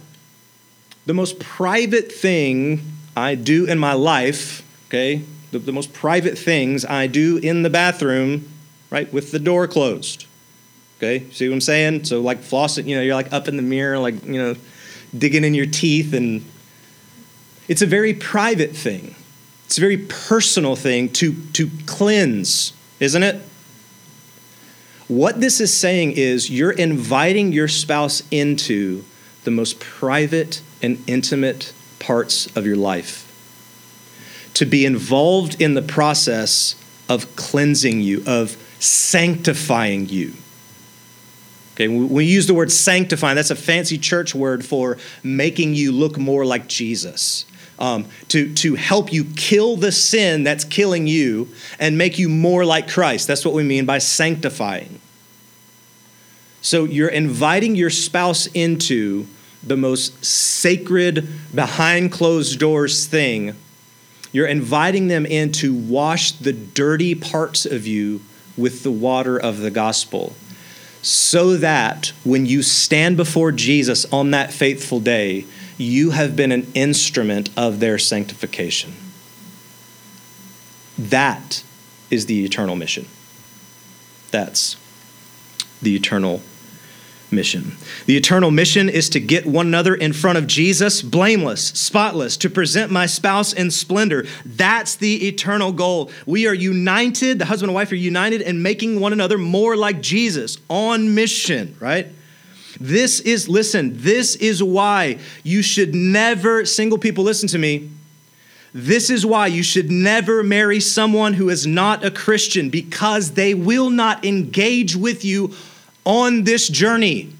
A: the most private thing I do in my life, okay, the, the most private things I do in the bathroom, right, with the door closed. Okay, see what I'm saying? So, like flossing, you know, you're like up in the mirror, like, you know, digging in your teeth, and it's a very private thing. It's a very personal thing to, to cleanse, isn't it? What this is saying is you're inviting your spouse into the most private and intimate parts of your life. To be involved in the process of cleansing you, of sanctifying you. Okay, we use the word sanctifying, that's a fancy church word for making you look more like Jesus. Um, to, to help you kill the sin that's killing you and make you more like Christ. That's what we mean by sanctifying. So you're inviting your spouse into the most sacred, behind closed doors thing, you're inviting them in to wash the dirty parts of you with the water of the gospel. So that when you stand before Jesus on that faithful day, you have been an instrument of their sanctification. That is the eternal mission. That's the eternal mission. The eternal mission is to get one another in front of Jesus, blameless, spotless, to present my spouse in splendor. That's the eternal goal. We are united, the husband and wife are united in making one another more like Jesus on mission, right? This is, listen, this is why you should never, single people, listen to me. This is why you should never marry someone who is not a Christian because they will not engage with you on this journey.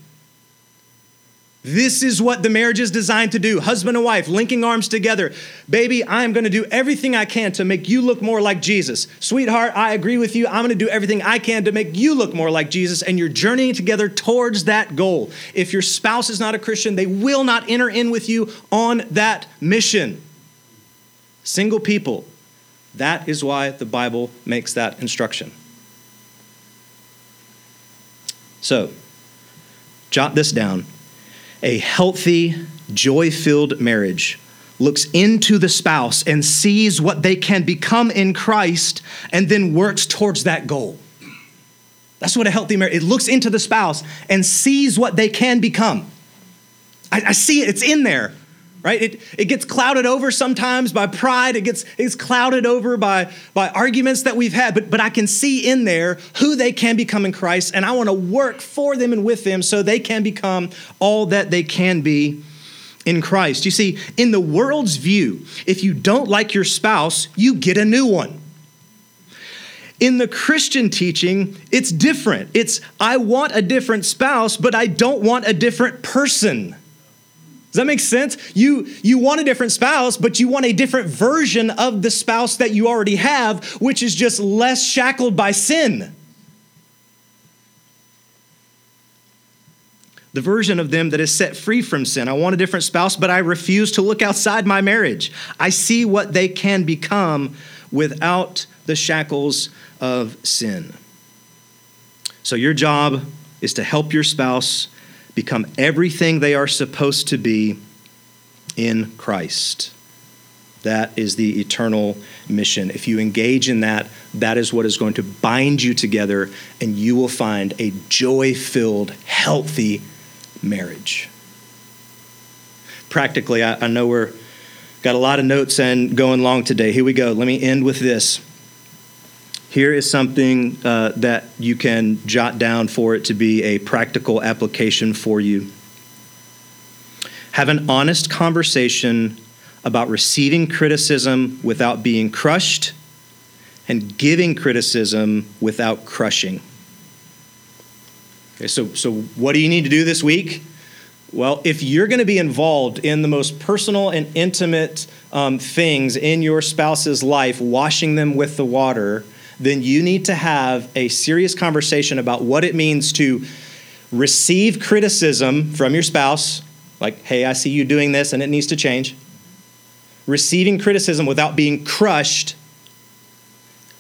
A: This is what the marriage is designed to do husband and wife linking arms together. Baby, I am going to do everything I can to make you look more like Jesus. Sweetheart, I agree with you. I'm going to do everything I can to make you look more like Jesus, and you're journeying together towards that goal. If your spouse is not a Christian, they will not enter in with you on that mission. Single people, that is why the Bible makes that instruction. So, jot this down. A healthy, joy filled marriage looks into the spouse and sees what they can become in Christ and then works towards that goal. That's what a healthy marriage, it looks into the spouse and sees what they can become. I, I see it, it's in there right? It, it gets clouded over sometimes by pride. It gets, it's clouded over by, by arguments that we've had, but, but I can see in there who they can become in Christ, and I want to work for them and with them so they can become all that they can be in Christ. You see, in the world's view, if you don't like your spouse, you get a new one. In the Christian teaching, it's different. It's, I want a different spouse, but I don't want a different person. Does that make sense? You, you want a different spouse, but you want a different version of the spouse that you already have, which is just less shackled by sin. The version of them that is set free from sin. I want a different spouse, but I refuse to look outside my marriage. I see what they can become without the shackles of sin. So, your job is to help your spouse become everything they are supposed to be in Christ. That is the eternal mission. If you engage in that, that is what is going to bind you together, and you will find a joy filled, healthy marriage. Practically, I, I know we're got a lot of notes and going long today. Here we go. Let me end with this. Here is something uh, that you can jot down for it to be a practical application for you. Have an honest conversation about receiving criticism without being crushed and giving criticism without crushing. Okay, so, so what do you need to do this week? Well, if you're going to be involved in the most personal and intimate um, things in your spouse's life, washing them with the water, then you need to have a serious conversation about what it means to receive criticism from your spouse, like, hey, I see you doing this and it needs to change. Receiving criticism without being crushed,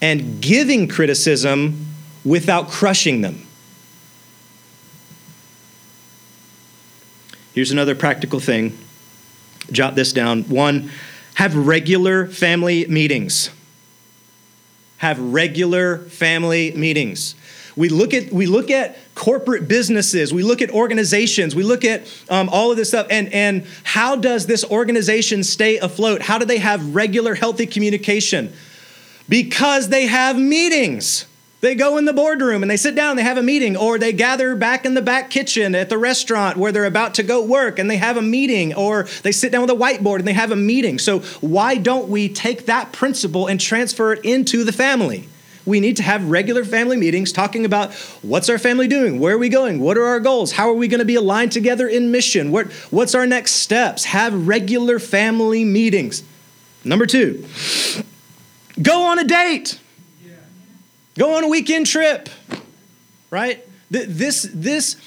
A: and giving criticism without crushing them. Here's another practical thing. Jot this down. One, have regular family meetings. Have regular family meetings. We look at we look at corporate businesses, we look at organizations, we look at um, all of this stuff, and and how does this organization stay afloat? How do they have regular, healthy communication? Because they have meetings. They go in the boardroom and they sit down they have a meeting, or they gather back in the back kitchen at the restaurant where they're about to go work and they have a meeting, or they sit down with a whiteboard and they have a meeting. So, why don't we take that principle and transfer it into the family? We need to have regular family meetings talking about what's our family doing? Where are we going? What are our goals? How are we going to be aligned together in mission? What, what's our next steps? Have regular family meetings. Number two, go on a date. Go on a weekend trip, right? This, this,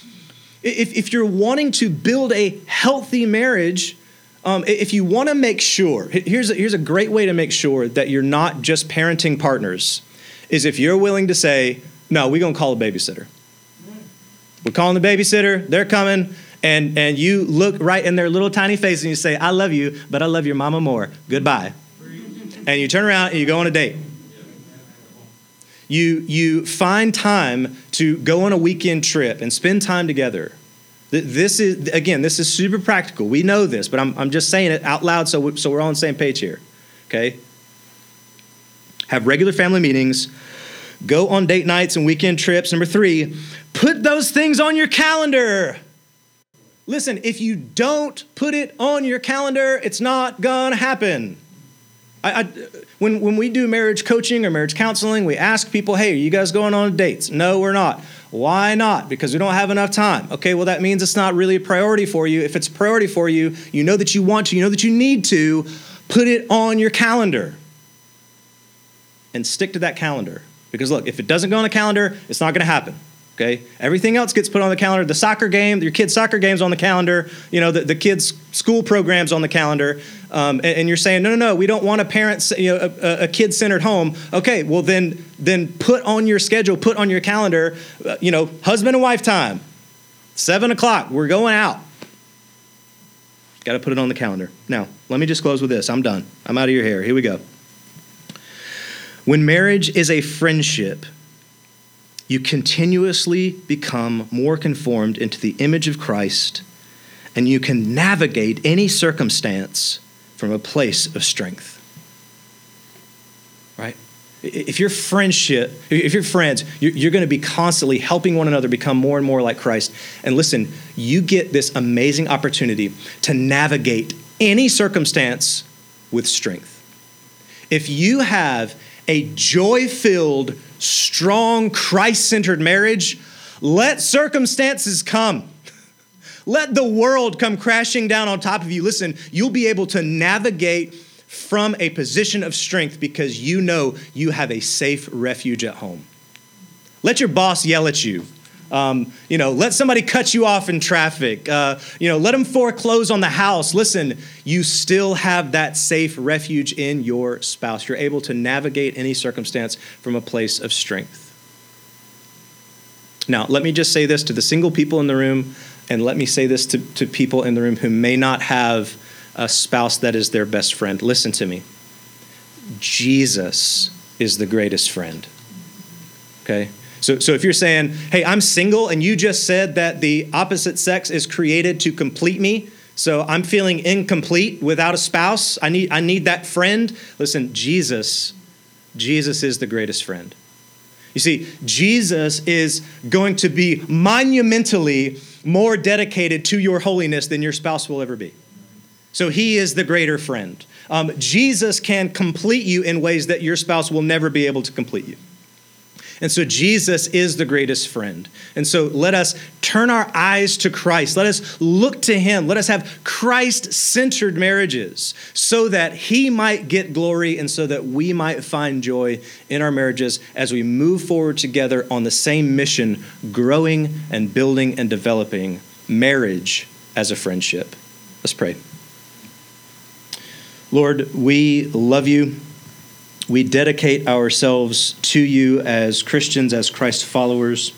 A: if, if you're wanting to build a healthy marriage, um, if you want to make sure, here's a, here's a great way to make sure that you're not just parenting partners, is if you're willing to say, no, we're going to call a babysitter. We're calling the babysitter, they're coming, and, and you look right in their little tiny face and you say, I love you, but I love your mama more. Goodbye. And you turn around and you go on a date you, you find time to go on a weekend trip and spend time together. This is, again, this is super practical. We know this, but I'm, I'm just saying it out loud so, we, so we're all on the same page here. Okay? Have regular family meetings. Go on date nights and weekend trips. Number three, put those things on your calendar. Listen, if you don't put it on your calendar, it's not to happen. I, I, when, when we do marriage coaching or marriage counseling, we ask people, hey, are you guys going on dates? No, we're not. Why not? Because we don't have enough time. Okay, well, that means it's not really a priority for you. If it's a priority for you, you know that you want to, you know that you need to, put it on your calendar and stick to that calendar. Because look, if it doesn't go on the calendar, it's not going to happen. Okay, everything else gets put on the calendar. The soccer game, your kid's soccer game's on the calendar. You know, the, the kids' school program's on the calendar. Um, and, and, you're saying, no, no, no, we don't want a parent, you know, a, a kid-centered home. Okay, well then, then put on your schedule, put on your calendar, uh, you know, husband and wife time, seven o'clock. We're going out. Got to put it on the calendar. Now, let me just close with this. I'm done. I'm out of your hair. Here we go. When marriage is a friendship you continuously become more conformed into the image of Christ, and you can navigate any circumstance from a place of strength. Right? If your friendship, if you're friends, you're going to be constantly helping one another become more and more like Christ. And listen, you get this amazing opportunity to navigate any circumstance with strength. If you have a joy filled, strong, Christ centered marriage, let circumstances come. Let the world come crashing down on top of you. Listen, you'll be able to navigate from a position of strength because you know you have a safe refuge at home. Let your boss yell at you. Um, you know, let somebody cut you off in traffic. Uh, you know, let them foreclose on the house. Listen, you still have that safe refuge in your spouse. You're able to navigate any circumstance from a place of strength. Now, let me just say this to the single people in the room, and let me say this to, to people in the room who may not have a spouse that is their best friend. Listen to me. Jesus is the greatest friend. Okay? So, so if you're saying, hey, I'm single, and you just said that the opposite sex is created to complete me, so I'm feeling incomplete without a spouse, I need, I need that friend. Listen, Jesus, Jesus is the greatest friend. You see, Jesus is going to be monumentally more dedicated to your holiness than your spouse will ever be. So he is the greater friend. Um, Jesus can complete you in ways that your spouse will never be able to complete you. And so Jesus is the greatest friend. And so let us turn our eyes to Christ. Let us look to him. Let us have Christ centered marriages so that he might get glory and so that we might find joy in our marriages as we move forward together on the same mission, growing and building and developing marriage as a friendship. Let's pray. Lord, we love you we dedicate ourselves to you as Christians, as Christ followers,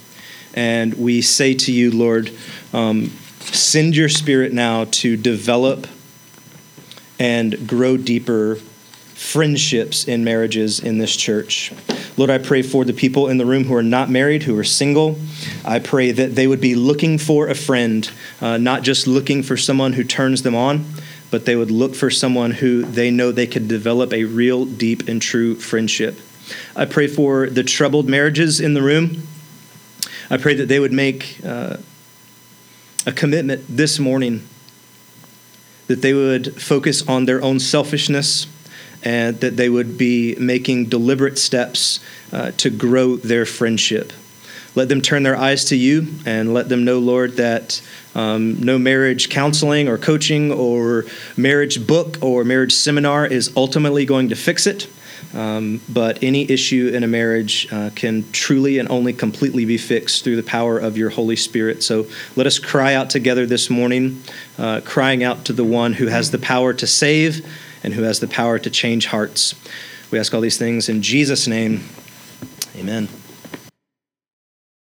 A: and we say to you, Lord, um, send your spirit now to develop and grow deeper friendships in marriages in this church. Lord, I pray for the people in the room who are not married, who are single. I pray that they would be looking for a friend, uh, not just looking for someone who turns them on, but they would look for someone who they know they could develop a real, deep, and true friendship. I pray for the troubled marriages in the room. I pray that they would make uh, a commitment this morning that they would focus on their own selfishness and that they would be making deliberate steps uh, to grow their friendship. Let them turn their eyes to you and let them know, Lord, that um, no marriage counseling or coaching or marriage book or marriage seminar is ultimately going to fix it. Um, but any issue in a marriage uh, can truly and only completely be fixed through the power of your Holy Spirit. So let us cry out together this morning, uh, crying out to the one who has the power to save and who has the power to change hearts. We ask all these things in Jesus' name. Amen.